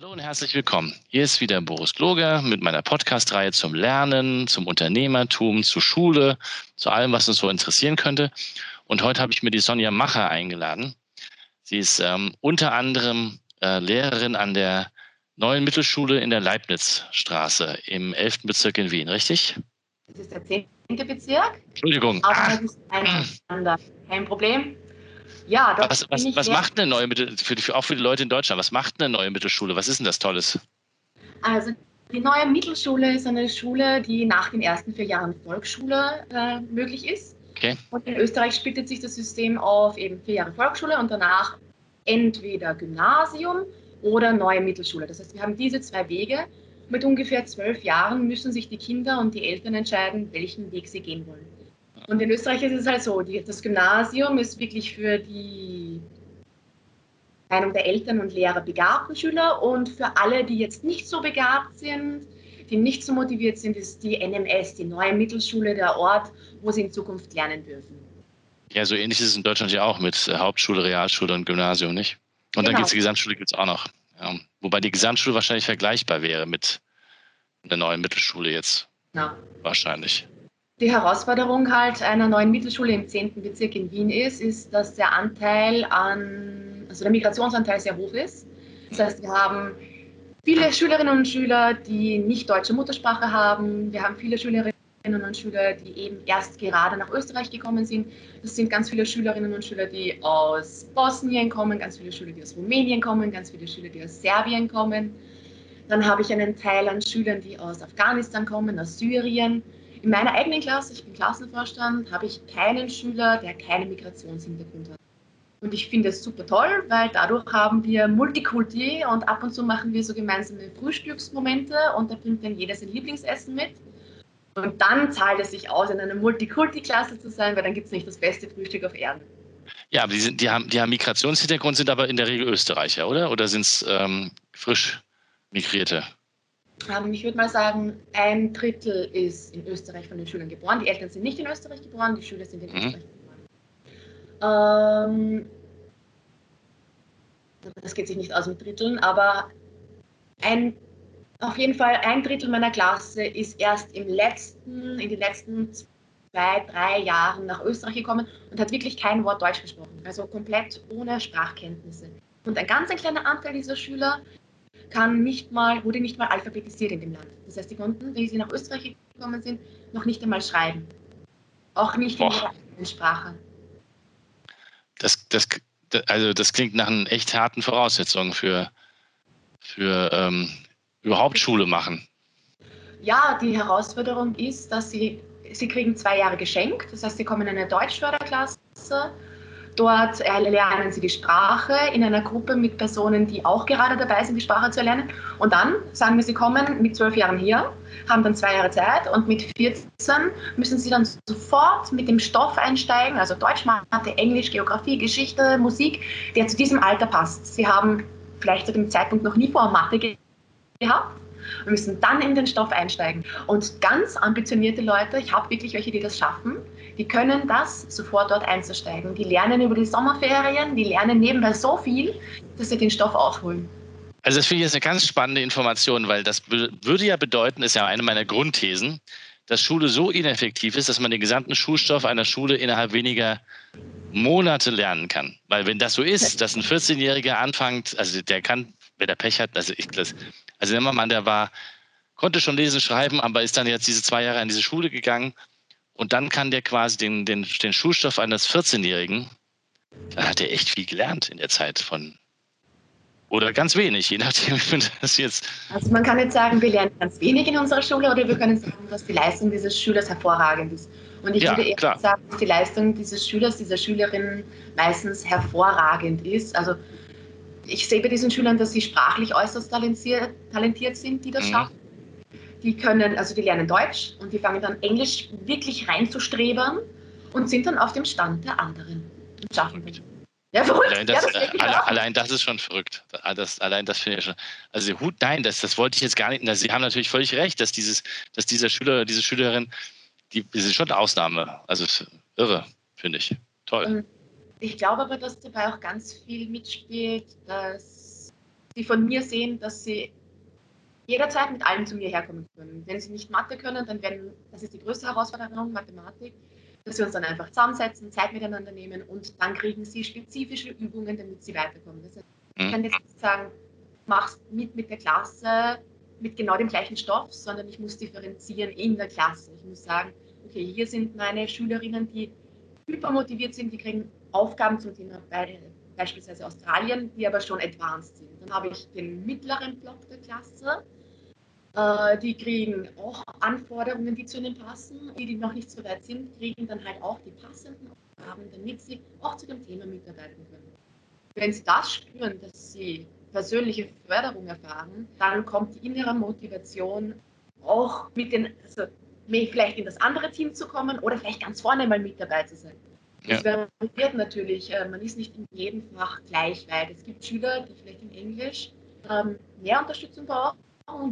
Hallo und herzlich willkommen. Hier ist wieder Boris Kloger mit meiner Podcast-Reihe zum Lernen, zum Unternehmertum, zur Schule, zu allem, was uns so interessieren könnte. Und heute habe ich mir die Sonja Macher eingeladen. Sie ist ähm, unter anderem äh, Lehrerin an der neuen Mittelschule in der Leibnizstraße im 11. Bezirk in Wien, richtig? Das ist der 10. Bezirk. Entschuldigung. Ah. Kein Problem. Ja, was, was, was macht eine neue Mittel, für die, auch für die Leute in Deutschland, was macht eine neue Mittelschule? Was ist denn das Tolles? Also die neue Mittelschule ist eine Schule, die nach den ersten vier Jahren Volksschule äh, möglich ist. Okay. Und in Österreich splittet sich das System auf eben vier Jahre Volksschule und danach entweder Gymnasium oder neue Mittelschule. Das heißt, wir haben diese zwei Wege. Mit ungefähr zwölf Jahren müssen sich die Kinder und die Eltern entscheiden, welchen Weg sie gehen wollen. Und in Österreich ist es halt so, die, das Gymnasium ist wirklich für die Meinung der Eltern und Lehrer begabten Schüler und für alle, die jetzt nicht so begabt sind, die nicht so motiviert sind, ist die NMS, die neue Mittelschule, der Ort, wo sie in Zukunft lernen dürfen. Ja, so ähnlich ist es in Deutschland ja auch mit Hauptschule, Realschule und Gymnasium, nicht? Und genau. dann gibt es die Gesamtschule gibt's auch noch. Ja. Wobei die Gesamtschule wahrscheinlich vergleichbar wäre mit der neuen Mittelschule jetzt. Ja. Wahrscheinlich. Die Herausforderung halt einer neuen Mittelschule im 10. Bezirk in Wien ist, ist, dass der Anteil an, also der Migrationsanteil sehr hoch ist. Das heißt, wir haben viele Schülerinnen und Schüler, die nicht deutsche Muttersprache haben. Wir haben viele Schülerinnen und Schüler, die eben erst gerade nach Österreich gekommen sind. Das sind ganz viele Schülerinnen und Schüler, die aus Bosnien kommen, ganz viele Schüler, die aus Rumänien kommen, ganz viele Schüler, die aus Serbien kommen. Dann habe ich einen Teil an Schülern, die aus Afghanistan kommen, aus Syrien. In meiner eigenen Klasse, ich bin Klassenvorstand, habe ich keinen Schüler, der keinen Migrationshintergrund hat. Und ich finde es super toll, weil dadurch haben wir Multikulti und ab und zu machen wir so gemeinsame Frühstücksmomente und da bringt dann jeder sein Lieblingsessen mit. Und dann zahlt es sich aus, in einer Multikulti-Klasse zu sein, weil dann gibt es nicht das beste Frühstück auf Erden. Ja, aber die, sind, die, haben, die haben Migrationshintergrund, sind aber in der Regel Österreicher, oder? Oder sind es ähm, frisch Migrierte? Ähm, ich würde mal sagen, ein Drittel ist in Österreich von den Schülern geboren. Die Eltern sind nicht in Österreich geboren, die Schüler sind in mhm. Österreich geboren. Ähm, das geht sich nicht aus mit Dritteln, aber ein, auf jeden Fall ein Drittel meiner Klasse ist erst im letzten, in den letzten zwei, drei Jahren nach Österreich gekommen und hat wirklich kein Wort Deutsch gesprochen. Also komplett ohne Sprachkenntnisse. Und ein ganz ein kleiner Anteil dieser Schüler kann nicht mal, wurde nicht mal alphabetisiert in dem Land. Das heißt, die konnten, wie sie nach Österreich gekommen sind, noch nicht einmal schreiben. Auch nicht Boah. in ihrer eigenen Sprache. Das, das, also das klingt nach einer echt harten Voraussetzungen für, für ähm, überhaupt Schule machen. Ja, die Herausforderung ist, dass sie, sie kriegen zwei Jahre geschenkt. Das heißt, sie kommen in eine Deutschförderklasse Dort lernen sie die Sprache in einer Gruppe mit Personen, die auch gerade dabei sind, die Sprache zu erlernen. Und dann sagen wir, sie kommen mit zwölf Jahren hier, haben dann zwei Jahre Zeit und mit 14 müssen sie dann sofort mit dem Stoff einsteigen, also Deutsch, Mathe, Englisch, Geografie, Geschichte, Musik, der zu diesem Alter passt. Sie haben vielleicht zu dem Zeitpunkt noch nie vor Mathe gehabt wir müssen dann in den Stoff einsteigen. Und ganz ambitionierte Leute, ich habe wirklich welche, die das schaffen, die können das, sofort dort einzusteigen. Die lernen über die Sommerferien, die lernen nebenbei so viel, dass sie den Stoff aufholen. Also das finde ich jetzt eine ganz spannende Information, weil das würde ja bedeuten, ist ja eine meiner Grundthesen, dass Schule so ineffektiv ist, dass man den gesamten Schulstoff einer Schule innerhalb weniger Monate lernen kann. Weil wenn das so ist, dass ein 14-Jähriger anfängt, also der kann, wenn der Pech hat, also ich, das, also der Mann, der war, konnte schon lesen, schreiben, aber ist dann jetzt diese zwei Jahre an diese Schule gegangen und dann kann der quasi den, den, den Schulstoff eines 14-Jährigen, dann hat er echt viel gelernt in der Zeit von oder ganz wenig, je nachdem, wie das jetzt. Also man kann jetzt sagen, wir lernen ganz wenig in unserer Schule oder wir können sagen, dass die Leistung dieses Schülers hervorragend ist. Und ich ja, würde eher klar. sagen, dass die Leistung dieses Schülers, dieser Schülerin meistens hervorragend ist. Also ich sehe bei diesen Schülern, dass sie sprachlich äußerst talentiert, talentiert sind, die das mhm. schaffen. Die können, also die lernen Deutsch und die fangen dann Englisch wirklich reinzustreben und sind dann auf dem Stand der anderen und schaffen das. Ja, verrückt. Allein das, ja, das alle, allein das ist schon verrückt. Das, allein das finde ich schon. Also Hut, nein, das, das wollte ich jetzt gar nicht. Sie haben natürlich völlig recht, dass dieses, dass dieser Schüler, diese Schülerin, die, die ist schon eine Ausnahme. Also irre, finde ich. Toll. Ich glaube aber, dass dabei auch ganz viel mitspielt, dass sie von mir sehen, dass sie jederzeit mit allem zu mir herkommen können. Wenn sie nicht Mathe können, dann werden, das ist die größte Herausforderung, Mathematik, dass wir uns dann einfach zusammensetzen, Zeit miteinander nehmen und dann kriegen sie spezifische Übungen, damit sie weiterkommen. Das heißt, ich mhm. kann jetzt nicht sagen, machst mit mit der Klasse mit genau dem gleichen Stoff, sondern ich muss differenzieren in der Klasse. Ich muss sagen, okay, hier sind meine Schülerinnen, die hypermotiviert sind, die kriegen Aufgaben zum Thema beispielsweise Australien, die aber schon advanced sind. Dann habe ich den mittleren Block der Klasse, äh, die kriegen auch Anforderungen, die zu ihnen passen. Die, die noch nicht so weit sind, kriegen dann halt auch die passenden Aufgaben, damit sie auch zu dem Thema mitarbeiten können. Wenn sie das spüren, dass sie persönliche Förderung erfahren, dann kommt die innere Motivation auch mit den, also vielleicht in das andere Team zu kommen oder vielleicht ganz vorne mal mit dabei zu sein. Ja. Das variiert natürlich, äh, man ist nicht in jedem Fach gleich weit. Es gibt Schüler, die vielleicht in Englisch ähm, mehr Unterstützung brauchen,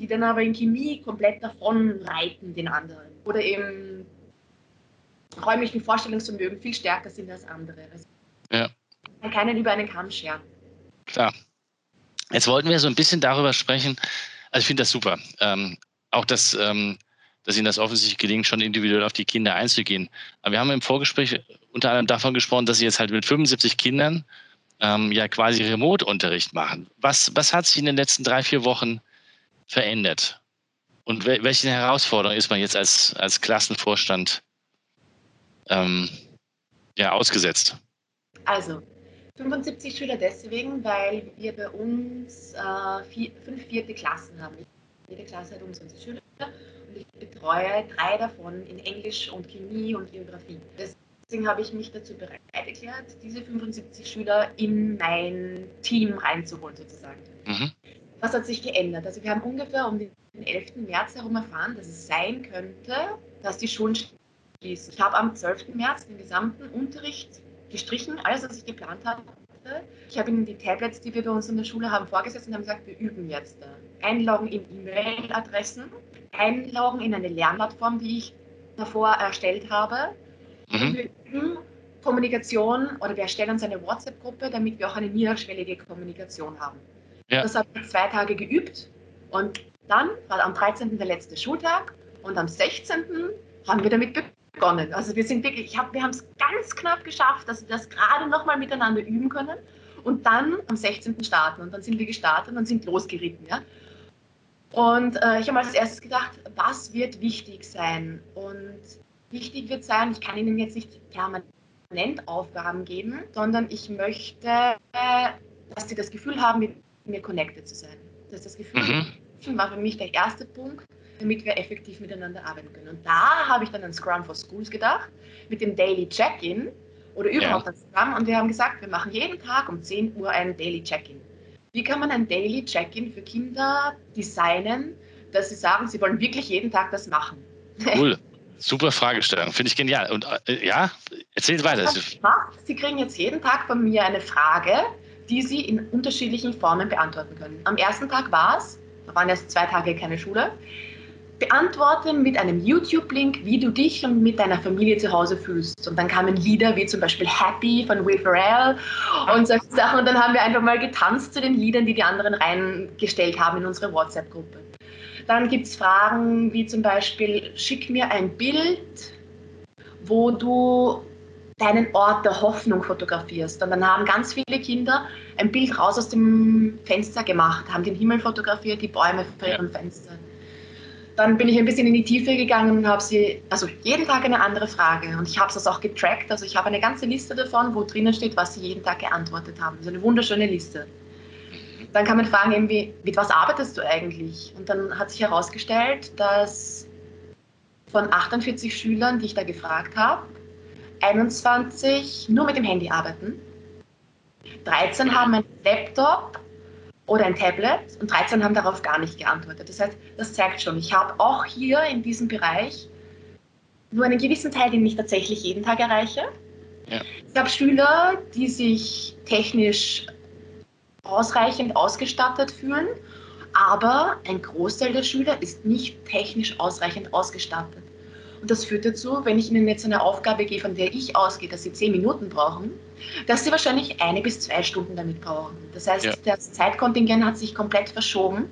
die dann aber in Chemie komplett davon reiten den anderen. Oder eben räumlichen Vorstellungsvermögen viel stärker sind als andere. Also ja. Man kann keinen über einen Kamm scheren. Klar. Jetzt wollten wir so ein bisschen darüber sprechen. Also ich finde das super. Ähm, auch das, ähm, dass Ihnen das offensichtlich gelingt, schon individuell auf die Kinder einzugehen. Aber wir haben im Vorgespräch unter anderem davon gesprochen, dass Sie jetzt halt mit 75 Kindern ähm, ja quasi Remote-Unterricht machen. Was, was hat sich in den letzten drei, vier Wochen verändert? Und wel welchen Herausforderungen ist man jetzt als, als Klassenvorstand ähm, ja, ausgesetzt? Also, 75 Schüler deswegen, weil wir bei uns äh, vier, fünf vierte Klassen haben. Jede Klasse hat um 20 Schüler und ich betreue drei davon in Englisch und Chemie und Geografie. Deswegen habe ich mich dazu bereit erklärt, diese 75 Schüler in mein Team reinzuholen sozusagen. Mhm. Was hat sich geändert? Also wir haben ungefähr um den 11. März herum erfahren, dass es sein könnte, dass die Schulen schließen. Ich habe am 12. März den gesamten Unterricht gestrichen, alles, was ich geplant hatte. Ich habe ihnen die Tablets, die wir bei uns in der Schule haben, vorgesetzt und haben gesagt, wir üben jetzt. Einloggen in E-Mail-Adressen, einloggen in eine Lernplattform, die ich davor erstellt habe. Mhm. Wir üben Kommunikation oder wir erstellen uns eine WhatsApp-Gruppe, damit wir auch eine niederschwellige Kommunikation haben. Ja. Das habe ich zwei Tage geübt und dann war am 13. der letzte Schultag und am 16. haben wir damit begonnen. Also wir sind wirklich, ich hab, wir haben es ganz knapp geschafft, dass wir das gerade noch mal miteinander üben können und dann am 16. starten. Und dann sind wir gestartet und sind losgeritten. Ja? Und äh, ich habe als erstes gedacht, was wird wichtig sein? Und wichtig wird sein, ich kann Ihnen jetzt nicht permanent Aufgaben geben, sondern ich möchte, äh, dass Sie das Gefühl haben, mit mir connected zu sein. Das ist das Gefühl mhm. war für mich der erste Punkt, damit wir effektiv miteinander arbeiten können. Und da habe ich dann an Scrum for Schools gedacht, mit dem Daily Check-in oder überhaupt ja. an Scrum. Und wir haben gesagt, wir machen jeden Tag um 10 Uhr ein Daily Check-in. Wie kann man ein Daily Check-in für Kinder designen, dass sie sagen, sie wollen wirklich jeden Tag das machen? Cool. Super Fragestellung, finde ich genial. Und äh, ja, erzählt weiter. Sie kriegen jetzt jeden Tag von mir eine Frage, die Sie in unterschiedlichen Formen beantworten können. Am ersten Tag war es, da waren erst zwei Tage keine Schule, beantworte mit einem YouTube-Link, wie du dich und mit deiner Familie zu Hause fühlst. Und dann kamen Lieder wie zum Beispiel Happy von Will Ferrell und solche Sachen. Und dann haben wir einfach mal getanzt zu den Liedern, die die anderen reingestellt haben in unsere WhatsApp-Gruppe. Dann gibt es Fragen wie zum Beispiel, schick mir ein Bild, wo du deinen Ort der Hoffnung fotografierst. Und dann haben ganz viele Kinder ein Bild raus aus dem Fenster gemacht, haben den Himmel fotografiert, die Bäume vor ihrem Fenster. Dann bin ich ein bisschen in die Tiefe gegangen und habe sie, also jeden Tag eine andere Frage. Und ich habe das auch getrackt. Also ich habe eine ganze Liste davon, wo drinnen steht, was sie jeden Tag geantwortet haben. Also eine wunderschöne Liste. Dann kann man fragen, irgendwie, mit was arbeitest du eigentlich? Und dann hat sich herausgestellt, dass von 48 Schülern, die ich da gefragt habe, 21 nur mit dem Handy arbeiten. 13 haben einen Laptop oder ein Tablet und 13 haben darauf gar nicht geantwortet. Das heißt, das zeigt schon, ich habe auch hier in diesem Bereich nur einen gewissen Teil, den ich tatsächlich jeden Tag erreiche. Ja. Ich habe Schüler, die sich technisch ausreichend ausgestattet fühlen, aber ein Großteil der Schüler ist nicht technisch ausreichend ausgestattet. Und das führt dazu, wenn ich Ihnen jetzt eine Aufgabe gebe, von der ich ausgehe, dass Sie zehn Minuten brauchen, dass Sie wahrscheinlich eine bis zwei Stunden damit brauchen. Das heißt, ja. das Zeitkontingent hat sich komplett verschoben.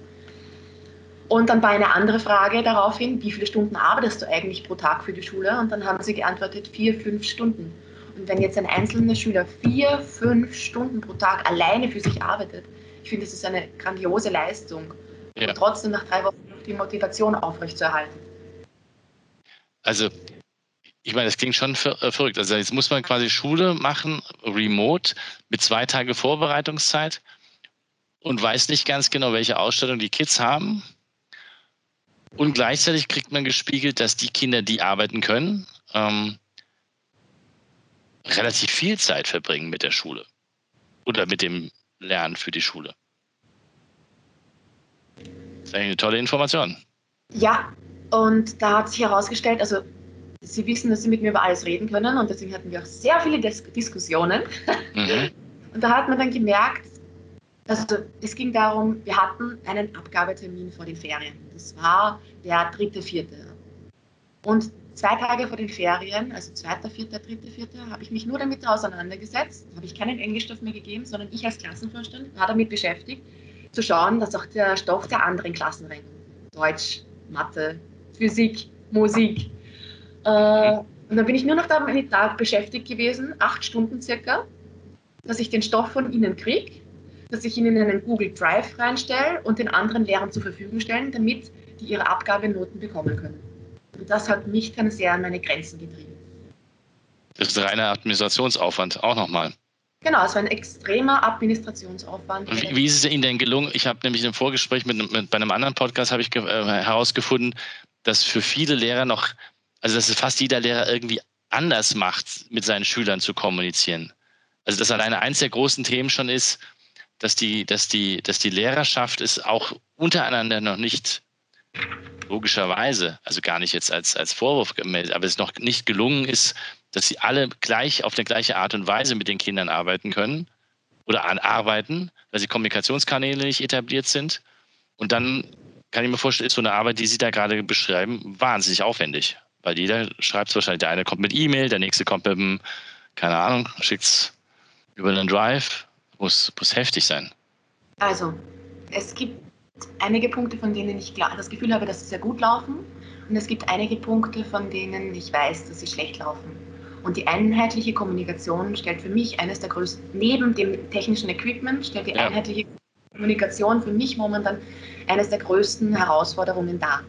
Und dann war eine andere Frage daraufhin, wie viele Stunden arbeitest du eigentlich pro Tag für die Schule? Und dann haben sie geantwortet, vier, fünf Stunden. Und wenn jetzt ein einzelner Schüler vier, fünf Stunden pro Tag alleine für sich arbeitet, ich finde, das ist eine grandiose Leistung. Ja. Und trotzdem nach drei Wochen die Motivation aufrechtzuerhalten. Also, ich meine, das klingt schon äh, verrückt. Also jetzt muss man quasi Schule machen, remote, mit zwei Tage Vorbereitungszeit und weiß nicht ganz genau, welche Ausstattung die Kids haben. Und gleichzeitig kriegt man gespiegelt, dass die Kinder, die arbeiten können, ähm, relativ viel Zeit verbringen mit der Schule oder mit dem Lernen für die Schule. Das ist eigentlich eine tolle Information. Ja, und da hat sich herausgestellt, also Sie wissen, dass Sie mit mir über alles reden können und deswegen hatten wir auch sehr viele Dis Diskussionen. Mhm. Und da hat man dann gemerkt, also es ging darum, wir hatten einen Abgabetermin vor den Ferien. Das war der dritte, vierte. Und zwei Tage vor den Ferien, also zweiter, vierter, dritte, vierter, habe ich mich nur damit auseinandergesetzt. Da habe ich keinen Englischstoff mehr gegeben, sondern ich als Klassenvorstand war damit beschäftigt, zu schauen, dass auch der Stoff der anderen Klassen rennt. Deutsch, Mathe, Physik, Musik. Äh, und dann bin ich nur noch damit beschäftigt gewesen, acht Stunden circa, dass ich den Stoff von ihnen kriege dass ich ihnen einen Google Drive reinstelle und den anderen Lehrern zur Verfügung stellen, damit die ihre Abgabenoten bekommen können. Und das hat mich dann sehr an meine Grenzen getrieben. Das ist reiner Administrationsaufwand, auch nochmal. Genau, es war ein extremer Administrationsaufwand. Wie, wie, ist es Ihnen denn gelungen? Ich habe nämlich im Vorgespräch mit, mit, bei einem anderen Podcast ich äh, herausgefunden, dass für viele Lehrer noch, also dass es fast jeder Lehrer irgendwie anders macht, mit seinen Schülern zu kommunizieren. Also dass alleine eins der großen Themen schon ist, dass die, dass die, dass die Lehrerschaft es auch untereinander noch nicht logischerweise, also gar nicht jetzt als, als Vorwurf gemeldet, aber es noch nicht gelungen ist, dass sie alle gleich auf die gleiche Art und Weise mit den Kindern arbeiten können oder arbeiten, weil sie Kommunikationskanäle nicht etabliert sind. Und dann kann ich mir vorstellen, ist so eine Arbeit, die Sie da gerade beschreiben, wahnsinnig aufwendig. Weil jeder schreibt es wahrscheinlich, der eine kommt mit E-Mail, der nächste kommt mit einem, keine Ahnung, schickt es über einen Drive muss, muss heftig sein. Also, es gibt einige Punkte, von denen ich das Gefühl habe, dass sie sehr gut laufen. Und es gibt einige Punkte, von denen ich weiß, dass sie schlecht laufen. Und die einheitliche Kommunikation stellt für mich eines der größten, neben dem technischen Equipment, stellt die ja. einheitliche Kommunikation für mich momentan eines der größten Herausforderungen dar.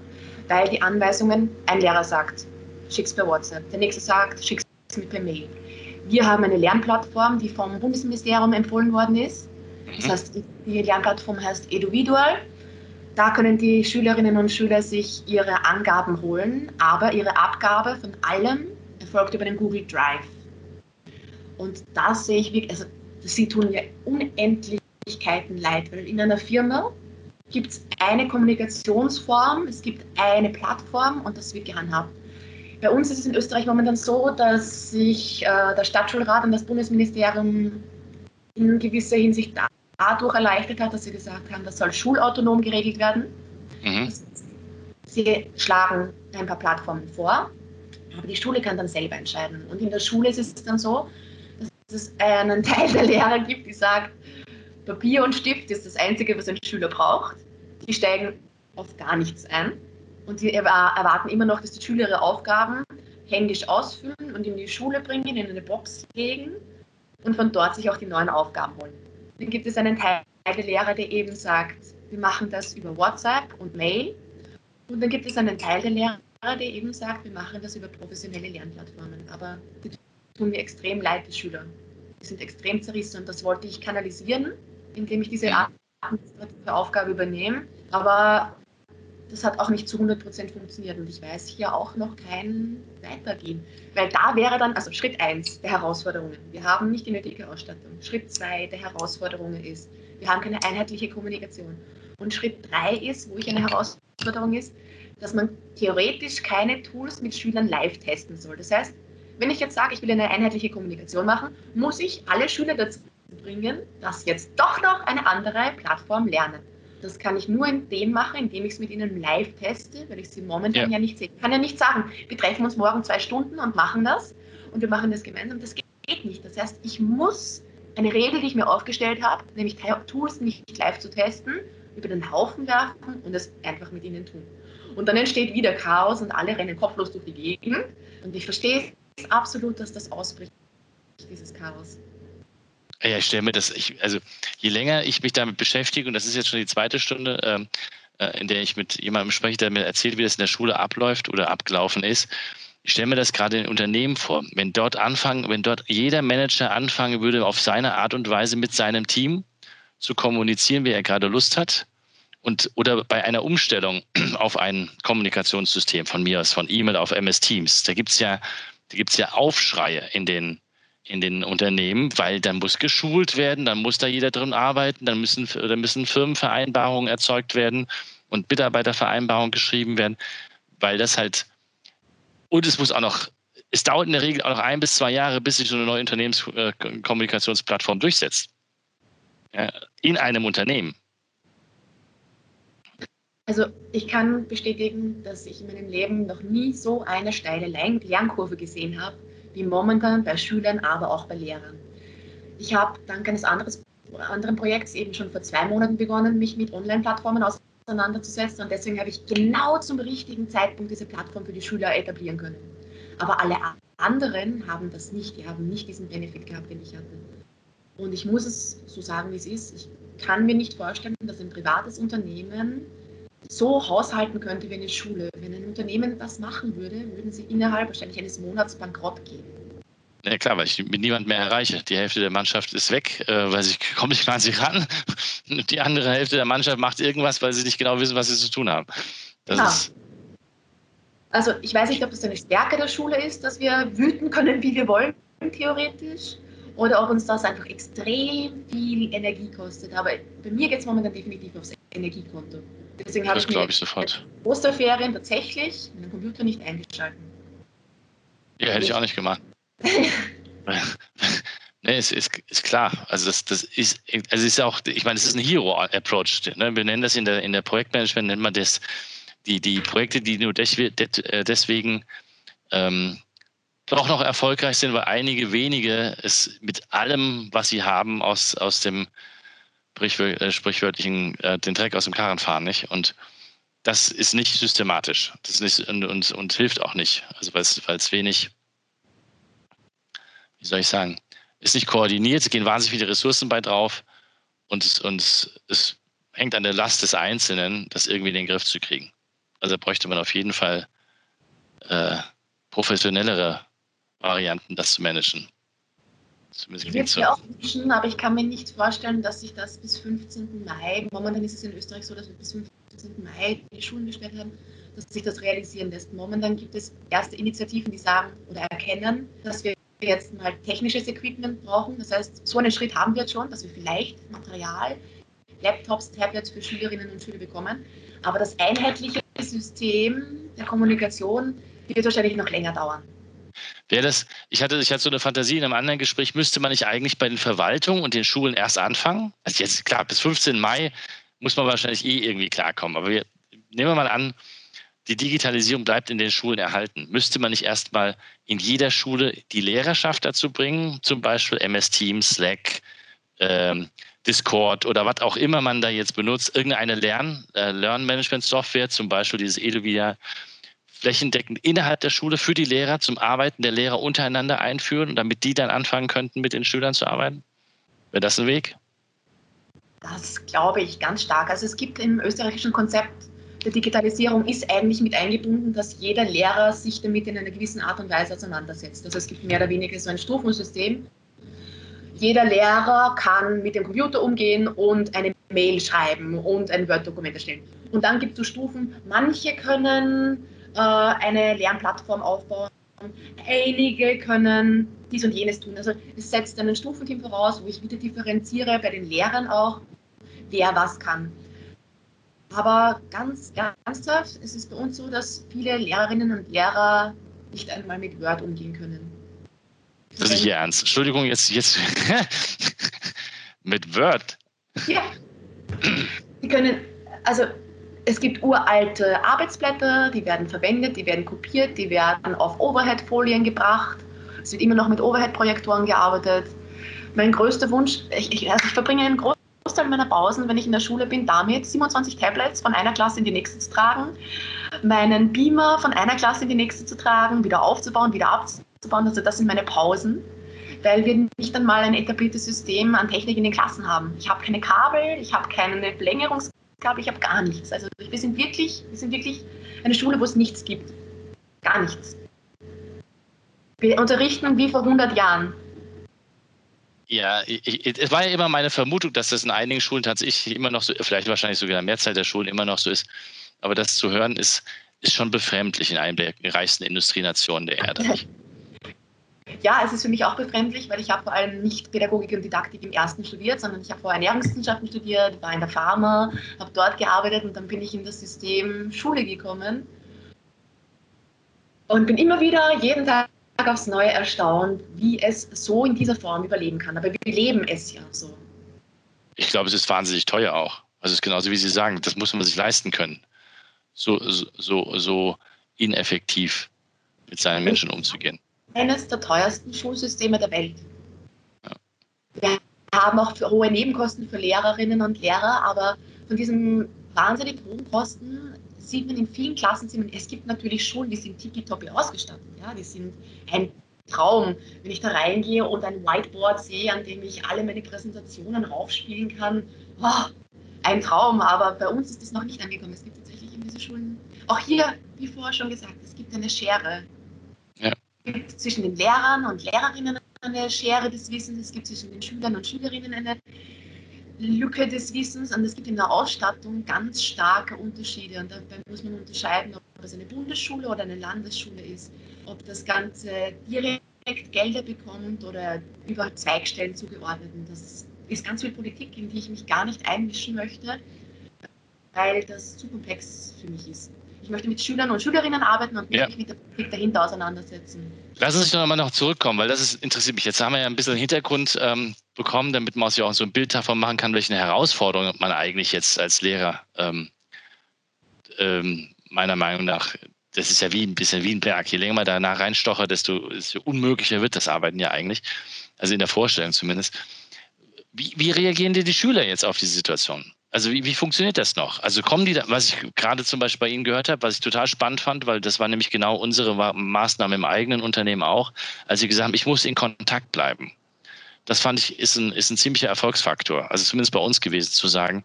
Weil die Anweisungen, ein Lehrer sagt, schick's per WhatsApp, der nächste sagt, schick's mit per Mail. Wir haben eine Lernplattform, die vom Bundesministerium empfohlen worden ist. Das mhm. heißt, die Lernplattform heißt Eduvidual. Da können die Schülerinnen und Schüler sich ihre Angaben holen, aber ihre Abgabe von allem erfolgt über den Google Drive. Und das sehe ich wirklich, also sie tun mir Unendlichkeiten leid, weil in einer Firma gibt es eine Kommunikationsform, es gibt eine Plattform und das wird gehandhabt. Bei uns ist es in Österreich momentan so, dass sich äh, der Stadtschulrat und das Bundesministerium in gewisser Hinsicht dadurch erleichtert hat, dass sie gesagt haben, das soll schulautonom geregelt werden. Mhm. Sie schlagen ein paar Plattformen vor, aber die Schule kann dann selber entscheiden. Und in der Schule ist es dann so, dass es einen Teil der Lehrer gibt, die sagt, Papier und Stift ist das Einzige, was ein Schüler braucht. Die steigen auf gar nichts ein. Und die erwarten immer noch, dass die Schüler ihre Aufgaben händisch ausfüllen und in die Schule bringen, in eine Box legen und von dort sich auch die neuen Aufgaben holen. Dann gibt es einen Teil der Lehrer, der eben sagt, wir machen das über WhatsApp und Mail. Und dann gibt es einen Teil der Lehrer, der eben sagt, wir machen das über professionelle Lernplattformen. Aber die tun mir extrem leid, die Schüler. Die sind extrem zerrissen und das wollte ich kanalisieren, indem ich diese administrative Aufgabe übernehme. Aber das hat auch nicht zu 100 Prozent funktioniert und ich weiß hier auch noch kein Weitergehen. Weil da wäre dann, also Schritt 1 der Herausforderungen, wir haben nicht die nötige Ausstattung. Schritt 2 der Herausforderungen ist, wir haben keine einheitliche Kommunikation. Und Schritt 3 ist, wo ich eine Herausforderung ist, dass man theoretisch keine Tools mit Schülern live testen soll. Das heißt, wenn ich jetzt sage, ich will eine einheitliche Kommunikation machen, muss ich alle Schüler dazu bringen, dass jetzt doch noch eine andere Plattform lernen. Das kann ich nur in dem machen, indem ich es mit ihnen live teste, weil ich sie momentan ja, ja nicht sehe. Ich kann ja nicht sagen, wir treffen uns morgen zwei Stunden und machen das und wir machen das gemeinsam. Das geht nicht. Das heißt, ich muss eine Regel, die ich mir aufgestellt habe, nämlich Tools nicht live zu testen, über den Haufen werfen und es einfach mit ihnen tun. Und dann entsteht wieder Chaos und alle rennen kopflos durch die Gegend. Und ich verstehe es absolut, dass das ausbricht, dieses Chaos. Ja, ich stelle mir das, ich, also je länger ich mich damit beschäftige, und das ist jetzt schon die zweite Stunde, ähm, äh, in der ich mit jemandem spreche, der mir erzählt, wie das in der Schule abläuft oder abgelaufen ist, ich stelle mir das gerade in Unternehmen vor. Wenn dort anfangen, wenn dort jeder Manager anfangen würde, auf seine Art und Weise mit seinem Team zu kommunizieren, wie er gerade Lust hat, und oder bei einer Umstellung auf ein Kommunikationssystem von mir aus, von E-Mail auf MS Teams, da gibt es ja, da gibt's ja Aufschreie in den in den Unternehmen, weil dann muss geschult werden, dann muss da jeder drin arbeiten, dann müssen, dann müssen Firmenvereinbarungen erzeugt werden und Mitarbeitervereinbarungen geschrieben werden, weil das halt, und es muss auch noch, es dauert in der Regel auch noch ein bis zwei Jahre, bis sich so eine neue Unternehmenskommunikationsplattform durchsetzt. Ja, in einem Unternehmen. Also ich kann bestätigen, dass ich in meinem Leben noch nie so eine steile Lernkurve gesehen habe, wie momentan bei Schülern, aber auch bei Lehrern. Ich habe dank eines anderes, anderen Projekts eben schon vor zwei Monaten begonnen, mich mit Online-Plattformen auseinanderzusetzen und deswegen habe ich genau zum richtigen Zeitpunkt diese Plattform für die Schüler etablieren können. Aber alle anderen haben das nicht, die haben nicht diesen Benefit gehabt, den ich hatte. Und ich muss es so sagen, wie es ist. Ich kann mir nicht vorstellen, dass ein privates Unternehmen so haushalten könnte wie eine Schule. Wenn ein Unternehmen das machen würde, würden sie innerhalb wahrscheinlich eines Monats bankrott gehen. Ja klar, weil ich mit niemand mehr erreiche. Die Hälfte der Mannschaft ist weg, äh, weil sie mehr an sie ran. Die andere Hälfte der Mannschaft macht irgendwas, weil sie nicht genau wissen, was sie zu tun haben. Ja. also ich weiß nicht, ob das eine Stärke der Schule ist, dass wir wüten können, wie wir wollen, theoretisch, oder ob uns das einfach extrem viel Energie kostet. Aber bei mir geht es momentan definitiv aufs Energiekonto. Deswegen habe ich mir ich sofort. Osterferien tatsächlich meinen Computer nicht eingeschalten. Ja, hätte ich auch nicht gemacht. nee, es ist, ist klar. Also das, das ist, also ist auch, ich meine, es ist ein Hero-Approach. Ne? Wir nennen das in der, in der Projektmanagement, nennt man das, die, die Projekte, die nur äh, deswegen ähm, doch noch erfolgreich sind, weil einige wenige es mit allem, was sie haben, aus, aus dem äh, sprichwörtlichen äh, den Dreck aus dem Karren fahren, nicht? Und das ist nicht systematisch. Das ist nicht, und, und, und hilft auch nicht. Also weil es wenig, wie soll ich sagen, ist nicht koordiniert, es gehen wahnsinnig viele Ressourcen bei drauf und, es, und es hängt an der Last des Einzelnen, das irgendwie in den Griff zu kriegen. Also da bräuchte man auf jeden Fall äh, professionellere Varianten, das zu managen. Zumindest ich würde es mir auch wünschen, aber ich kann mir nicht vorstellen, dass sich das bis 15. Mai, momentan ist es in Österreich so, dass wir bis 15. Mai die Schulen bestellt haben, dass sich das realisieren lässt. Momentan gibt es erste Initiativen, die sagen oder erkennen, dass wir jetzt mal technisches Equipment brauchen. Das heißt, so einen Schritt haben wir jetzt schon, dass wir vielleicht Material, Laptops, Tablets für Schülerinnen und Schüler bekommen. Aber das einheitliche System der Kommunikation wird wahrscheinlich noch länger dauern. Wäre das, ich hatte, ich hatte so eine Fantasie in einem anderen Gespräch, müsste man nicht eigentlich bei den Verwaltungen und den Schulen erst anfangen? Also jetzt, klar, bis 15. Mai muss man wahrscheinlich eh irgendwie klarkommen. Aber wir, nehmen wir mal an, die Digitalisierung bleibt in den Schulen erhalten. Müsste man nicht erstmal in jeder Schule die Lehrerschaft dazu bringen, zum Beispiel MS Teams, Slack, ähm, Discord oder was auch immer man da jetzt benutzt, irgendeine Lern, äh, Lernmanagement-Software, zum Beispiel dieses Edelvia, flächendeckend innerhalb der Schule für die Lehrer zum Arbeiten der Lehrer untereinander einführen, damit die dann anfangen könnten, mit den Schülern zu arbeiten? Wäre das ein Weg? Das glaube ich ganz stark. Also es gibt im österreichischen Konzept der Digitalisierung ist eigentlich mit eingebunden, dass jeder Lehrer sich damit in einer gewissen Art und Weise auseinandersetzt. Also es gibt mehr oder weniger so ein Stufensystem. Jeder Lehrer kann mit dem Computer umgehen und eine Mail schreiben und ein Word-Dokument erstellen. Und dann gibt es so Stufen. Manche können äh, eine Lernplattform aufbauen. Einige können dies und jenes tun. Also es setzt ein Stufenteam voraus, wo ich wieder differenziere bei den Lehrern auch, wer was kann. Aber ganz ernsthaft, es ist bei uns so, dass viele Lehrerinnen und Lehrer nicht einmal mit Word umgehen können. Das ist nicht ernst. Entschuldigung, jetzt, jetzt mit Word. Ja. Sie können, also es gibt uralte Arbeitsblätter, die werden verwendet, die werden kopiert, die werden auf Overhead-Folien gebracht. Es wird immer noch mit Overhead-Projektoren gearbeitet. Mein größter Wunsch, ich, ich, also ich verbringe einen Großteil meiner Pausen, wenn ich in der Schule bin, damit 27 Tablets von einer Klasse in die nächste zu tragen, meinen Beamer von einer Klasse in die nächste zu tragen, wieder aufzubauen, wieder abzubauen. Also das sind meine Pausen weil wir nicht einmal ein etabliertes System an Technik in den Klassen haben. Ich habe keine Kabel, ich habe keine Verlängerungs glaube, ich habe gar nichts. Also wir sind wirklich, wir sind wirklich eine Schule, wo es nichts gibt. Gar nichts. Wir unterrichten wie vor 100 Jahren. Ja, ich, ich, es war ja immer meine Vermutung, dass das in einigen Schulen tatsächlich immer noch so, vielleicht wahrscheinlich sogar in der Mehrzahl der Schulen immer noch so ist. Aber das zu hören ist, ist schon befremdlich in einer der reichsten Industrienationen der Erde. Ja, es ist für mich auch befremdlich, weil ich habe vor allem nicht Pädagogik und Didaktik im ersten studiert, sondern ich habe vorher Ernährungswissenschaften studiert, war in der Pharma, habe dort gearbeitet und dann bin ich in das System Schule gekommen und bin immer wieder jeden Tag aufs Neue erstaunt, wie es so in dieser Form überleben kann. Aber wir leben es ja so. Ich glaube, es ist wahnsinnig teuer auch. Also es ist genauso wie Sie sagen, das muss man sich leisten können, so, so, so ineffektiv mit seinen Menschen umzugehen eines der teuersten Schulsysteme der Welt. Wir haben auch hohe Nebenkosten für Lehrerinnen und Lehrer, aber von diesen wahnsinnig hohen Kosten sieht man in vielen Klassenzimmern, es gibt natürlich Schulen, die sind tippitoppi ausgestattet. Ja? Die sind ein Traum, wenn ich da reingehe und ein Whiteboard sehe, an dem ich alle meine Präsentationen aufspielen kann. Oh, ein Traum, aber bei uns ist das noch nicht angekommen. Es gibt tatsächlich in diesen Schulen, auch hier, wie vorher schon gesagt, es gibt eine Schere gibt zwischen den Lehrern und Lehrerinnen eine Schere des Wissens, es gibt zwischen den Schülern und Schülerinnen eine Lücke des Wissens und es gibt in der Ausstattung ganz starke Unterschiede. Und dabei muss man unterscheiden, ob es eine Bundesschule oder eine Landesschule ist, ob das Ganze direkt Gelder bekommt oder über Zweigstellen zugeordnet. Und das ist ganz viel Politik, in die ich mich gar nicht einmischen möchte, weil das zu komplex für mich ist. Ich möchte mit Schülern und Schülerinnen arbeiten und mich ja. mit der Politik dahinter auseinandersetzen. Lassen Sie sich doch nochmal noch zurückkommen, weil das ist, interessiert mich. Jetzt haben wir ja ein bisschen Hintergrund ähm, bekommen, damit man sich auch so ein Bild davon machen kann, welche Herausforderungen man eigentlich jetzt als Lehrer ähm, ähm, meiner Meinung nach, das ist ja wie ein bisschen wie ein Berg. Je länger man danach reinstochert, desto, desto unmöglicher wird das Arbeiten ja eigentlich. Also in der Vorstellung zumindest. Wie, wie reagieren denn die Schüler jetzt auf diese Situation? Also wie, wie funktioniert das noch? Also kommen die, da, was ich gerade zum Beispiel bei Ihnen gehört habe, was ich total spannend fand, weil das war nämlich genau unsere Maßnahme im eigenen Unternehmen auch, als Sie gesagt haben, ich muss in Kontakt bleiben. Das fand ich, ist ein, ist ein ziemlicher Erfolgsfaktor. Also zumindest bei uns gewesen zu sagen,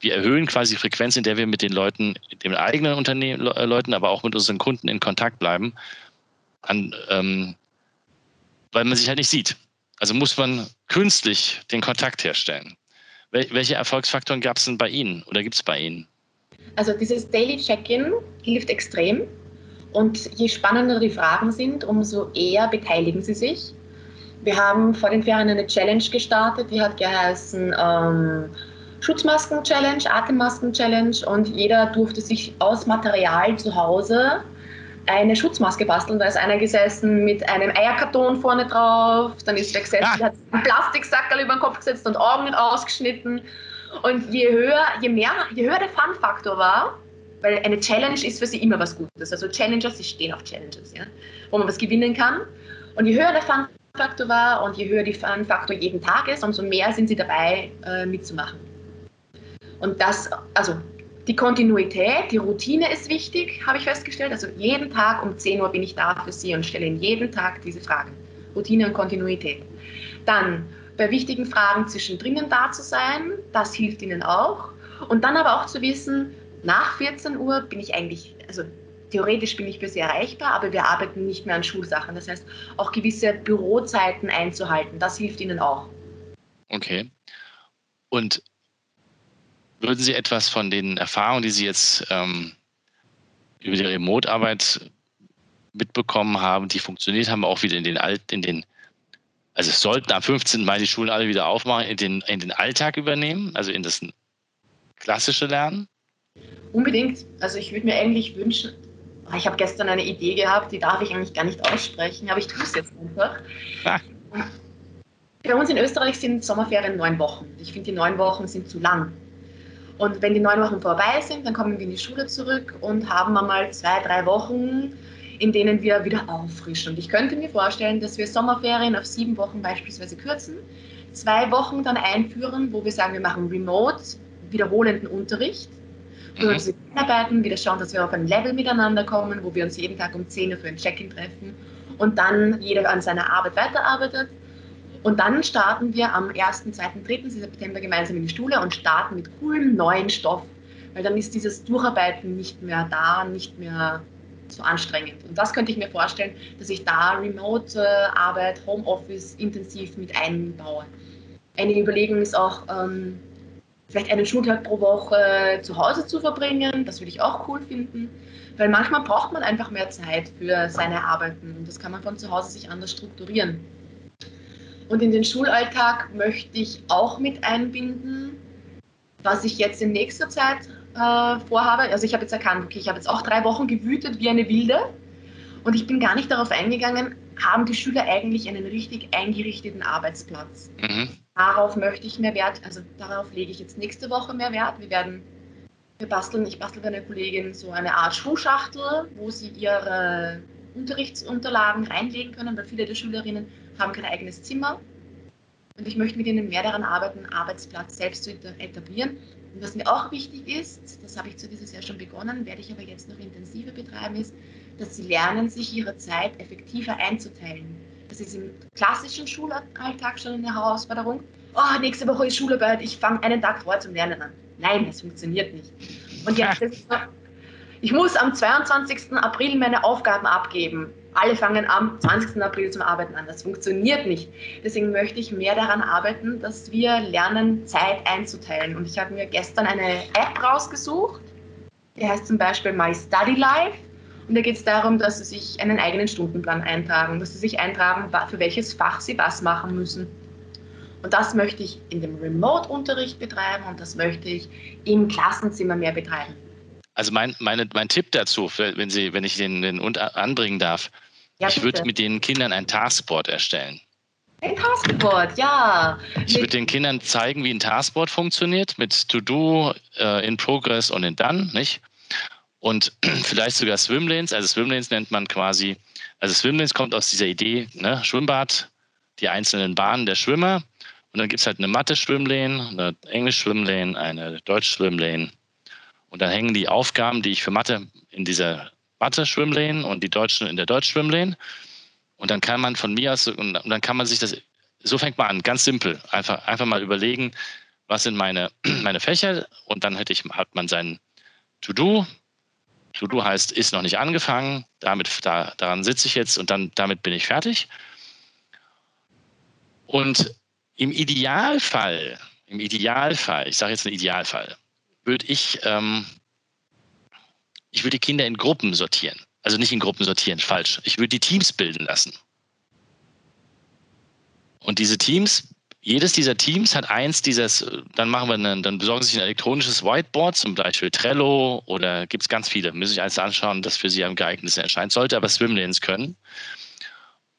wir erhöhen quasi die Frequenz, in der wir mit den Leuten, den eigenen Unternehmen, Leuten, aber auch mit unseren Kunden in Kontakt bleiben, an, ähm, weil man sich halt nicht sieht. Also muss man künstlich den Kontakt herstellen. Welche Erfolgsfaktoren gab es denn bei Ihnen oder gibt es bei Ihnen? Also dieses Daily Check-in hilft extrem. Und je spannender die Fragen sind, umso eher beteiligen sie sich. Wir haben vor den Ferien eine Challenge gestartet, die hat geheißen ähm, Schutzmasken-Challenge, Atemmasken-Challenge und jeder durfte sich aus Material zu Hause eine Schutzmaske basteln. Da ist einer gesessen mit einem Eierkarton vorne drauf, dann ist der gesessen, ja. hat einen Plastiksackerl über den Kopf gesetzt und Augen ausgeschnitten. Und je höher, je mehr, je höher der Fun-Faktor war, weil eine Challenge ist für sie immer was Gutes. Also Challengers, sie stehen auf Challenges, ja, wo man was gewinnen kann. Und je höher der Fun-Faktor war und je höher der Fun-Faktor jeden Tag ist, umso mehr sind sie dabei, äh, mitzumachen. Und das, also die Kontinuität, die Routine ist wichtig, habe ich festgestellt. Also jeden Tag um 10 Uhr bin ich da für Sie und stelle Ihnen jeden Tag diese Fragen. Routine und Kontinuität. Dann bei wichtigen Fragen zwischendrin da zu sein, das hilft Ihnen auch. Und dann aber auch zu wissen, nach 14 Uhr bin ich eigentlich, also theoretisch bin ich für Sie erreichbar, aber wir arbeiten nicht mehr an Schulsachen. Das heißt, auch gewisse Bürozeiten einzuhalten, das hilft Ihnen auch. Okay. Und würden Sie etwas von den Erfahrungen, die Sie jetzt ähm, über die Remote-Arbeit mitbekommen haben, die funktioniert haben, auch wieder in den Alt, in den, also es sollten am 15. Mai die Schulen alle wieder aufmachen, in den, in den Alltag übernehmen, also in das klassische Lernen? Unbedingt. Also ich würde mir eigentlich wünschen, ah, ich habe gestern eine Idee gehabt, die darf ich eigentlich gar nicht aussprechen, aber ich tue es jetzt einfach. Ah. Bei uns in Österreich sind Sommerferien neun Wochen. Ich finde, die neun Wochen sind zu lang. Und wenn die neun Wochen vorbei sind, dann kommen wir in die Schule zurück und haben einmal zwei, drei Wochen, in denen wir wieder auffrischen. Und ich könnte mir vorstellen, dass wir Sommerferien auf sieben Wochen beispielsweise kürzen, zwei Wochen dann einführen, wo wir sagen, wir machen remote, wiederholenden Unterricht, wo wir uns arbeiten, wieder schauen, dass wir auf ein Level miteinander kommen, wo wir uns jeden Tag um 10 Uhr für ein Check-in treffen und dann jeder an seiner Arbeit weiterarbeitet. Und dann starten wir am 1., 2., 3. September gemeinsam in die Schule und starten mit coolem neuen Stoff, weil dann ist dieses Durcharbeiten nicht mehr da, nicht mehr so anstrengend. Und das könnte ich mir vorstellen, dass ich da Remote-Arbeit, Homeoffice intensiv mit einbaue. Eine Überlegung ist auch, ähm, vielleicht einen Schultag pro Woche zu Hause zu verbringen. Das würde ich auch cool finden, weil manchmal braucht man einfach mehr Zeit für seine Arbeiten und das kann man von zu Hause sich anders strukturieren. Und in den Schulalltag möchte ich auch mit einbinden, was ich jetzt in nächster Zeit äh, vorhabe. Also ich habe jetzt erkannt, okay, ich habe jetzt auch drei Wochen gewütet wie eine Wilde und ich bin gar nicht darauf eingegangen, haben die Schüler eigentlich einen richtig eingerichteten Arbeitsplatz. Mhm. Darauf möchte ich mehr Wert, also darauf lege ich jetzt nächste Woche mehr Wert. Wir werden, wir basteln, ich bastel bei einer Kollegin so eine Art Schuhschachtel, wo sie ihre Unterrichtsunterlagen reinlegen können, weil viele der Schülerinnen haben kein eigenes Zimmer. Und ich möchte mit ihnen mehr daran arbeiten, Arbeitsplatz selbst zu etablieren. Und was mir auch wichtig ist, das habe ich zu dieses Jahr schon begonnen, werde ich aber jetzt noch intensiver betreiben, ist, dass sie lernen, sich ihre Zeit effektiver einzuteilen. Das ist im klassischen Schulalltag schon eine Herausforderung. Oh, nächste Woche ist Schularbeit, ich fange einen Tag vor zum Lernen an. Nein, das funktioniert nicht. Und jetzt, ich muss am 22. April meine Aufgaben abgeben alle fangen am 20. April zum Arbeiten an. Das funktioniert nicht. Deswegen möchte ich mehr daran arbeiten, dass wir lernen, Zeit einzuteilen. Und ich habe mir gestern eine App rausgesucht, die heißt zum Beispiel My Study Life. Und da geht es darum, dass sie sich einen eigenen Stundenplan eintragen, dass sie sich eintragen, für welches Fach sie was machen müssen. Und das möchte ich in dem Remote-Unterricht betreiben und das möchte ich im Klassenzimmer mehr betreiben. Also mein, meine, mein Tipp dazu, wenn, Sie, wenn ich den, den anbringen darf, ja, ich würde mit den Kindern ein Taskboard erstellen. Ein Taskboard, ja. Ich würde den Kindern zeigen, wie ein Taskboard funktioniert mit To-Do, äh, In Progress und in Done, nicht? Und vielleicht sogar Swimlanes. Also Swimlanes nennt man quasi, also Swimlanes kommt aus dieser Idee, ne? Schwimmbad, die einzelnen Bahnen der Schwimmer. Und dann gibt es halt eine Mathe-Schwimmlane, eine Englisch-Schwimmlane, eine Deutsch-Schwimmlane und dann hängen die Aufgaben, die ich für Mathe in dieser Mathe-Schwimmlane und die Deutschen in der Deutsch-Schwimmlane. Und dann kann man von mir aus, und dann kann man sich das, so fängt man an, ganz simpel. Einfach, einfach mal überlegen, was sind meine, meine Fächer und dann hätte ich, hat man sein To-Do. To-Do heißt, ist noch nicht angefangen, damit, da, daran sitze ich jetzt und dann damit bin ich fertig. Und im Idealfall, im Idealfall, ich sage jetzt einen Idealfall, würde ich, ähm, ich würde die Kinder in Gruppen sortieren. Also nicht in Gruppen sortieren, falsch. Ich würde die Teams bilden lassen. Und diese Teams, jedes dieser Teams hat eins dieses, dann machen wir eine, dann besorgen Sie sich ein elektronisches Whiteboard, zum Beispiel Trello oder gibt es ganz viele. Müssen sich alles anschauen, das für Sie am geeignetsten erscheint. Sollte aber Swimlanes können.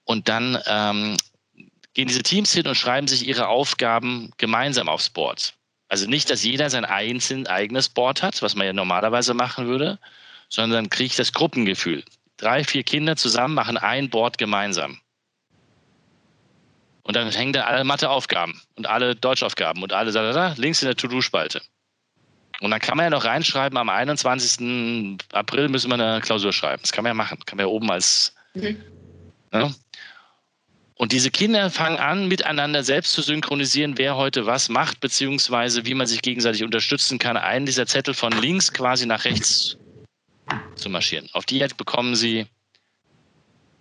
Und dann ähm, gehen diese Teams hin und schreiben sich ihre Aufgaben gemeinsam aufs Board. Also nicht, dass jeder sein einzeln eigenes Board hat, was man ja normalerweise machen würde, sondern kriege ich das Gruppengefühl. Drei, vier Kinder zusammen machen ein Board gemeinsam. Und dann hängen da alle Matheaufgaben und alle Deutschaufgaben und alle da, da, da, links in der To-Do-Spalte. Und dann kann man ja noch reinschreiben, am 21. April müssen wir eine Klausur schreiben. Das kann man ja machen. Kann man ja oben als. Mhm. Ne? Und diese Kinder fangen an, miteinander selbst zu synchronisieren, wer heute was macht, beziehungsweise wie man sich gegenseitig unterstützen kann, einen dieser Zettel von links quasi nach rechts zu marschieren. Auf die Art bekommen sie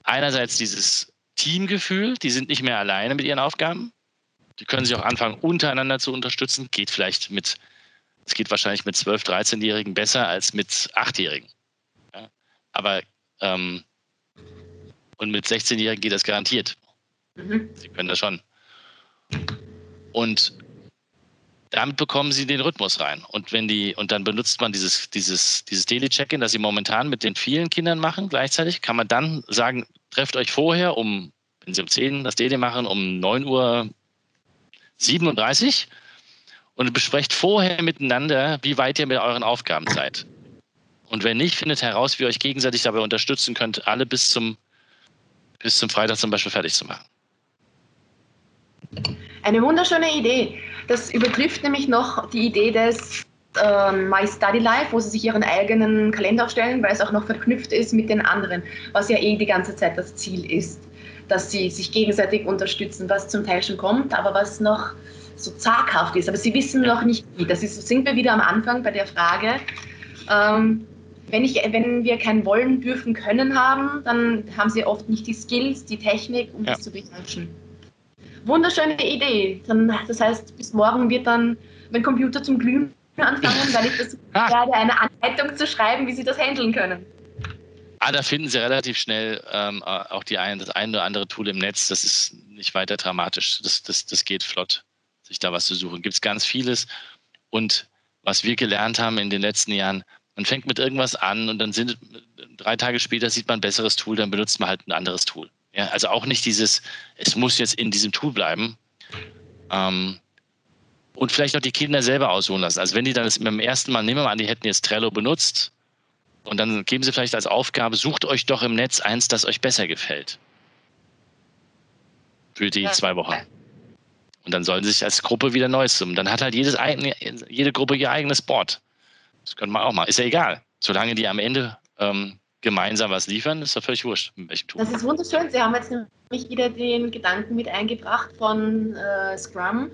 einerseits dieses Teamgefühl, die sind nicht mehr alleine mit ihren Aufgaben. Die können sich auch anfangen, untereinander zu unterstützen. Geht vielleicht mit, es geht wahrscheinlich mit 12-, 13-Jährigen besser als mit 8-Jährigen. Ja? Aber ähm, und mit 16-Jährigen geht das garantiert. Mhm. Sie können das schon. Und damit bekommen sie den Rhythmus rein. Und wenn die, und dann benutzt man dieses, dieses, dieses Daily Check-in, das sie momentan mit den vielen Kindern machen, gleichzeitig, kann man dann sagen, trefft euch vorher um, wenn sie um 10 das Daily machen, um 9 Uhr 37 und besprecht vorher miteinander, wie weit ihr mit euren Aufgaben seid. Und wenn nicht, findet heraus, wie ihr euch gegenseitig dabei unterstützen könnt, alle bis zum, bis zum Freitag zum Beispiel fertig zu machen. Eine wunderschöne Idee. Das übertrifft nämlich noch die Idee des äh, My Study Life, wo sie sich ihren eigenen Kalender aufstellen, weil es auch noch verknüpft ist mit den anderen, was ja eh die ganze Zeit das Ziel ist, dass sie sich gegenseitig unterstützen, was zum Teil schon kommt, aber was noch so zaghaft ist. Aber sie wissen noch nicht wie. Das ist, sind wir wieder am Anfang bei der Frage. Ähm, wenn, ich, wenn wir kein Wollen, dürfen, können haben, dann haben sie oft nicht die Skills, die Technik, um ja. das zu beherrschen. Wunderschöne Idee. Dann, das heißt, bis morgen wird dann mein Computer zum Glühen anfangen, weil ich das ah. werde, eine Anleitung zu schreiben, wie sie das handeln können. Ah, da finden Sie relativ schnell ähm, auch die ein, das ein oder andere Tool im Netz. Das ist nicht weiter dramatisch. Das, das, das geht flott, sich da was zu suchen. Gibt es ganz vieles. Und was wir gelernt haben in den letzten Jahren, man fängt mit irgendwas an und dann sind drei Tage später sieht man ein besseres Tool, dann benutzt man halt ein anderes Tool. Ja, also auch nicht dieses, es muss jetzt in diesem Tool bleiben. Ähm, und vielleicht auch die Kinder selber aussuchen lassen. Also wenn die dann das beim ersten Mal, nehmen wir mal an, die hätten jetzt Trello benutzt und dann geben sie vielleicht als Aufgabe, sucht euch doch im Netz eins, das euch besser gefällt. Für die zwei Wochen. Und dann sollen sie sich als Gruppe wieder Neues suchen. Dann hat halt jedes eigene, jede Gruppe ihr eigenes Board. Das könnte man auch mal. Ist ja egal. Solange die am Ende ähm, gemeinsam was liefern, ist doch völlig wurscht, in welchem Tool. Das ist wunderschön. Sie haben jetzt nämlich wieder den Gedanken mit eingebracht von äh, Scrum,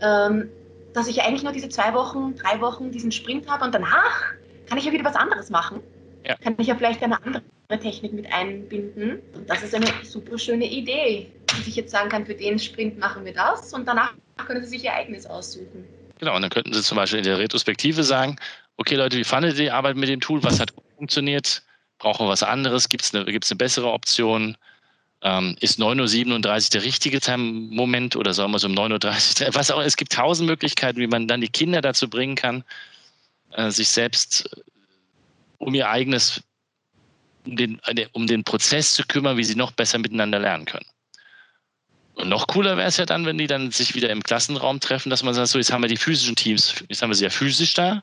ähm, dass ich eigentlich nur diese zwei Wochen, drei Wochen diesen Sprint habe und danach kann ich ja wieder was anderes machen. Ja. Kann ich ja vielleicht eine andere Technik mit einbinden. Und das ist eine super schöne Idee, dass ich jetzt sagen kann, für den Sprint machen wir das und danach können Sie sich Ihr eigenes aussuchen. Genau, und dann könnten Sie zum Beispiel in der Retrospektive sagen, okay Leute, wie fandet ihr die Arbeit mit dem Tool? Was hat funktioniert? Brauchen wir was anderes? Gibt es eine, eine bessere Option? Ähm, ist 9.37 Uhr der richtige Moment oder sollen wir es um 9.30 Uhr? Was auch, es gibt tausend Möglichkeiten, wie man dann die Kinder dazu bringen kann, äh, sich selbst äh, um ihr eigenes, um den, um den Prozess zu kümmern, wie sie noch besser miteinander lernen können. Und noch cooler wäre es ja dann, wenn die dann sich wieder im Klassenraum treffen, dass man sagt, so jetzt haben wir die physischen Teams, jetzt haben wir sie ja physisch da,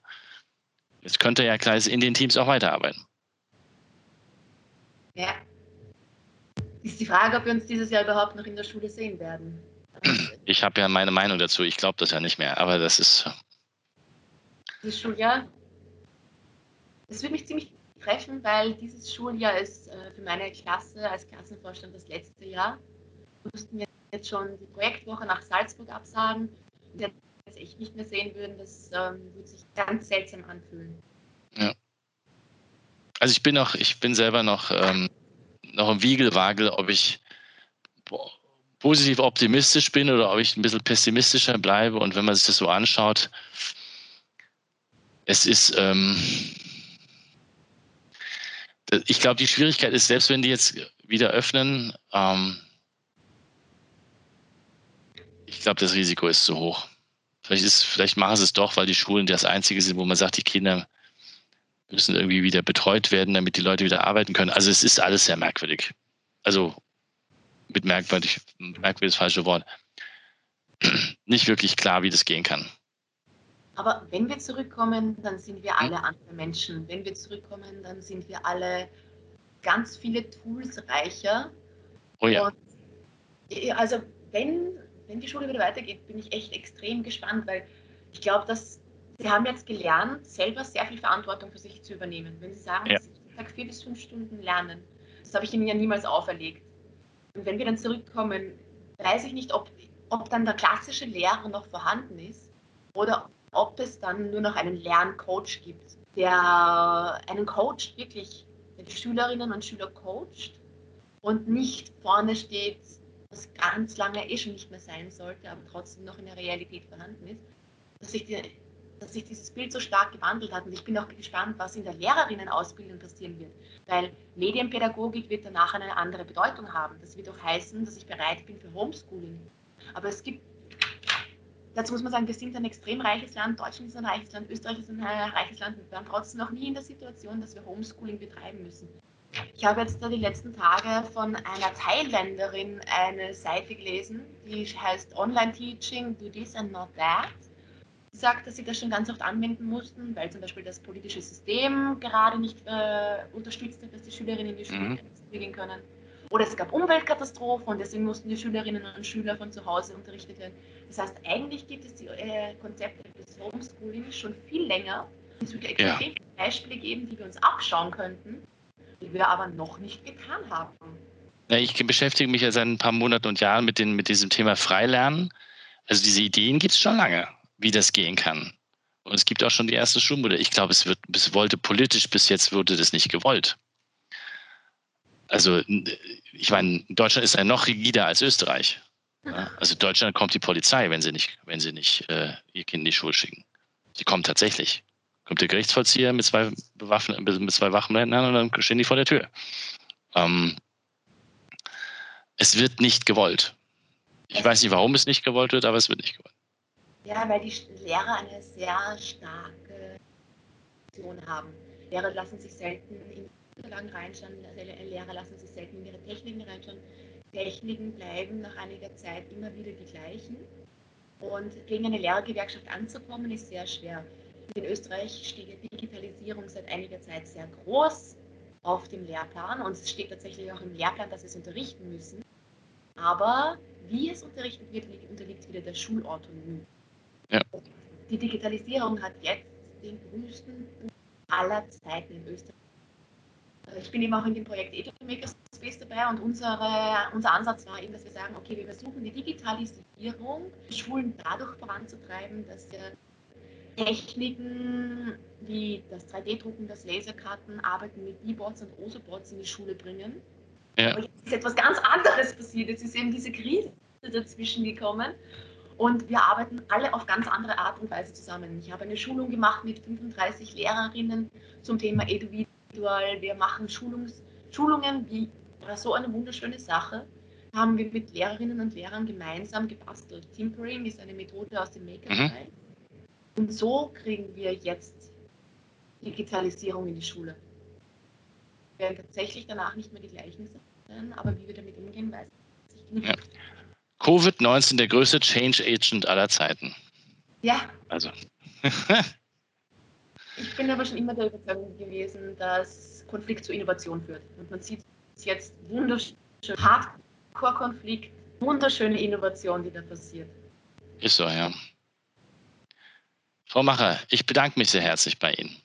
jetzt könnte ja gleich in den Teams auch weiterarbeiten. Ja. Ist die Frage, ob wir uns dieses Jahr überhaupt noch in der Schule sehen werden. Ich habe ja meine Meinung dazu, ich glaube das ja nicht mehr, aber das ist dieses Schuljahr. Das würde mich ziemlich treffen, weil dieses Schuljahr ist äh, für meine Klasse als Klassenvorstand das letzte Jahr. Wir mussten jetzt schon die Projektwoche nach Salzburg absagen. Und wir jetzt echt nicht mehr sehen würden, das ähm, würde sich ganz seltsam anfühlen. Ja. Also ich bin noch, ich bin selber noch, ähm, noch im Wiegelwagel, ob ich positiv optimistisch bin oder ob ich ein bisschen pessimistischer bleibe. Und wenn man sich das so anschaut, es ist, ähm, ich glaube, die Schwierigkeit ist, selbst wenn die jetzt wieder öffnen, ähm, ich glaube, das Risiko ist zu hoch. Vielleicht, ist, vielleicht machen sie es doch, weil die Schulen das Einzige sind, wo man sagt, die Kinder müssen irgendwie wieder betreut werden, damit die Leute wieder arbeiten können. Also es ist alles sehr merkwürdig. Also mit merkwürdig, merkwürdig das falsche Wort. Nicht wirklich klar, wie das gehen kann. Aber wenn wir zurückkommen, dann sind wir alle andere Menschen. Wenn wir zurückkommen, dann sind wir alle ganz viele Tools reicher. Oh ja. Und, also wenn, wenn die Schule wieder weitergeht, bin ich echt extrem gespannt, weil ich glaube, dass sie haben jetzt gelernt, selber sehr viel Verantwortung für sich zu übernehmen. Wenn sie sagen, ja. ich sage vier bis fünf Stunden lernen, das habe ich ihnen ja niemals auferlegt. Und wenn wir dann zurückkommen, weiß ich nicht, ob, ob dann der klassische Lehrer noch vorhanden ist oder ob es dann nur noch einen Lerncoach gibt, der einen Coach wirklich, die Schülerinnen und Schüler coacht und nicht vorne steht, was ganz lange eh schon nicht mehr sein sollte, aber trotzdem noch in der Realität vorhanden ist, dass sich, die, dass sich dieses Bild so stark gewandelt hat. Und ich bin auch gespannt, was in der Lehrerinnenausbildung passieren wird, weil Medienpädagogik wird danach eine andere Bedeutung haben. Das wird auch heißen, dass ich bereit bin für Homeschooling. Aber es gibt dazu muss man sagen, wir sind ein extrem reiches Land, Deutschland ist ein reiches Land, Österreich ist ein reiches Land. Wir waren trotzdem noch nie in der Situation, dass wir Homeschooling betreiben müssen. Ich habe jetzt da die letzten Tage von einer Thailänderin eine Seite gelesen, die heißt Online Teaching, Do This and Not That. sagt, dass sie das schon ganz oft anwenden mussten, weil zum Beispiel das politische System gerade nicht äh, unterstützt hat, dass die Schülerinnen in die Schule mhm. gehen können. Oder es gab Umweltkatastrophen und deswegen mussten die Schülerinnen und Schüler von zu Hause unterrichtet werden. Das heißt, eigentlich gibt es die äh, Konzepte des Homeschooling schon viel länger. Es würde extrem ja. Beispiele geben, die wir uns abschauen könnten, die wir aber noch nicht getan haben. Ja, ich beschäftige mich ja seit ein paar Monaten und Jahren mit, den, mit diesem Thema Freilernen. Also diese Ideen gibt es schon lange, wie das gehen kann. Und es gibt auch schon die erste Schulmodelle. Ich glaube, es wird, es wollte politisch bis jetzt wurde das nicht gewollt. Also ich meine, Deutschland ist ja noch rigider als Österreich. Ja? Also Deutschland kommt die Polizei, wenn sie nicht, wenn sie nicht äh, ihr Kind in die Schule schicken. Sie kommt tatsächlich. Kommt der Gerichtsvollzieher mit zwei Bewaffen, mit zwei Wachmännern und dann stehen die vor der Tür. Ähm, es wird nicht gewollt. Ich weiß nicht, warum es nicht gewollt wird, aber es wird nicht gewollt. Ja, weil die Lehrer eine sehr starke Position haben. Lehrer lassen sich selten in Unterlagen reinschauen, Lehrer lassen sich selten in ihre Techniken reinschauen. Techniken bleiben nach einiger Zeit immer wieder die gleichen. Und gegen eine Lehrergewerkschaft anzukommen, ist sehr schwer. In Österreich steht die Digitalisierung seit einiger Zeit sehr groß auf dem Lehrplan und es steht tatsächlich auch im Lehrplan, dass wir es unterrichten müssen. Aber wie es unterrichtet wird, unterliegt wieder der Schulautonomie. Ja. Die Digitalisierung hat jetzt den größten aller Zeiten in Österreich. Ich bin eben auch in dem Projekt Makerspace dabei und unsere, unser Ansatz war eben, dass wir sagen, okay, wir versuchen die Digitalisierung Schulen dadurch voranzutreiben, dass wir Techniken wie das 3D-Drucken, das Laserkarten, Arbeiten mit E-Bots und OSO-Bots in die Schule bringen. Ja. Aber jetzt ist etwas ganz anderes passiert. Jetzt ist eben diese Krise dazwischen gekommen. Und wir arbeiten alle auf ganz andere Art und Weise zusammen. Ich habe eine Schulung gemacht mit 35 Lehrerinnen zum Thema Eduvidual. Wir machen Schulungs Schulungen, wie war so eine wunderschöne Sache. Haben wir mit Lehrerinnen und Lehrern gemeinsam gebastelt. Timpering ist eine Methode aus dem Maker-Style. Mhm. Und so kriegen wir jetzt Digitalisierung in die Schule. Wir werden tatsächlich danach nicht mehr die gleichen sein, aber wie wir damit umgehen, weiß ich nicht. Ja. Covid-19 der größte Change Agent aller Zeiten. Ja. Also. ich bin aber schon immer der Überzeugung gewesen, dass Konflikt zu Innovation führt. Und man sieht jetzt wunderschön Hardcore-Konflikt, wunderschöne Innovation, die da passiert. Ist so, ja. Frau Macher, ich bedanke mich sehr herzlich bei Ihnen.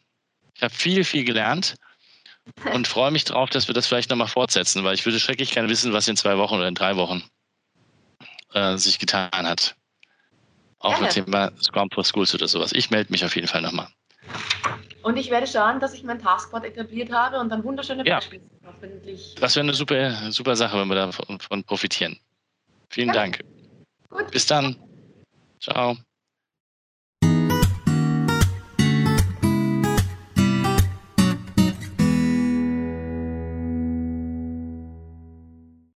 Ich habe viel, viel gelernt und freue mich darauf, dass wir das vielleicht nochmal fortsetzen, weil ich würde schrecklich gerne wissen, was in zwei Wochen oder in drei Wochen äh, sich getan hat. Auch mit dem Thema Scrum for Schools oder sowas. Ich melde mich auf jeden Fall nochmal. Und ich werde schauen, dass ich mein Taskboard etabliert habe und dann wunderschöne Beispiele ja. hoffentlich. Das wäre eine super, super Sache, wenn wir davon profitieren. Vielen ja. Dank. Gut. Bis dann. Ciao.